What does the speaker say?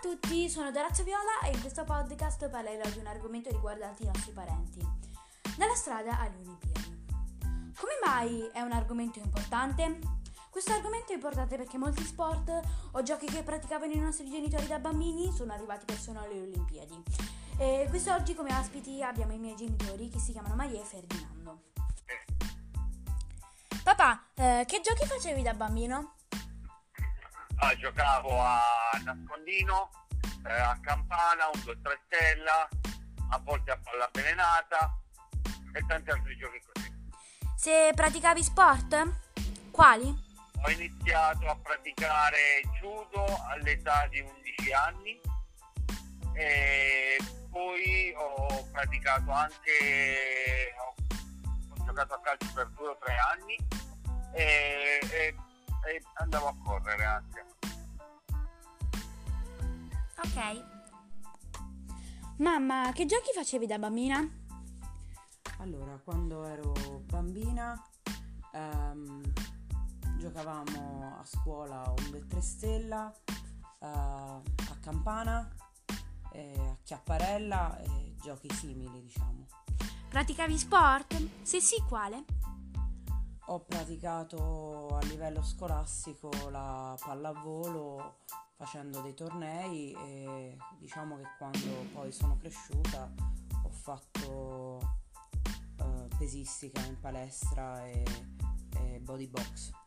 tutti, sono Dorazio Viola e in questo podcast parlerò di un argomento riguardante i nostri parenti. Nella strada alle Olimpiadi. Come mai è un argomento importante? Questo argomento è importante perché molti sport o giochi che praticavano i nostri genitori da bambini sono arrivati persino alle Olimpiadi. E quest'oggi come ospiti abbiamo i miei genitori che si chiamano Maria e Ferdinando. Papà, eh, che giochi facevi da bambino? Ah, giocavo a nascondino, eh, a campana, un 2-3 stella, a volte a palla avvelenata e tanti altri giochi così. Se praticavi sport? Quali? Ho iniziato a praticare judo all'età di 11 anni e poi ho praticato anche, ho, ho giocato a calcio per due o tre anni e, e, e andavo a correre anche. Ok. Mamma, che giochi facevi da bambina? Allora, quando ero bambina ehm, giocavamo a scuola a un 2-3 stella, eh, a campana, eh, a chiapparella e giochi simili, diciamo. Praticavi sport? Se sì, quale? Ho praticato a livello scolastico la pallavolo facendo dei tornei e diciamo che quando poi sono cresciuta ho fatto eh, pesistica in palestra e, e body box.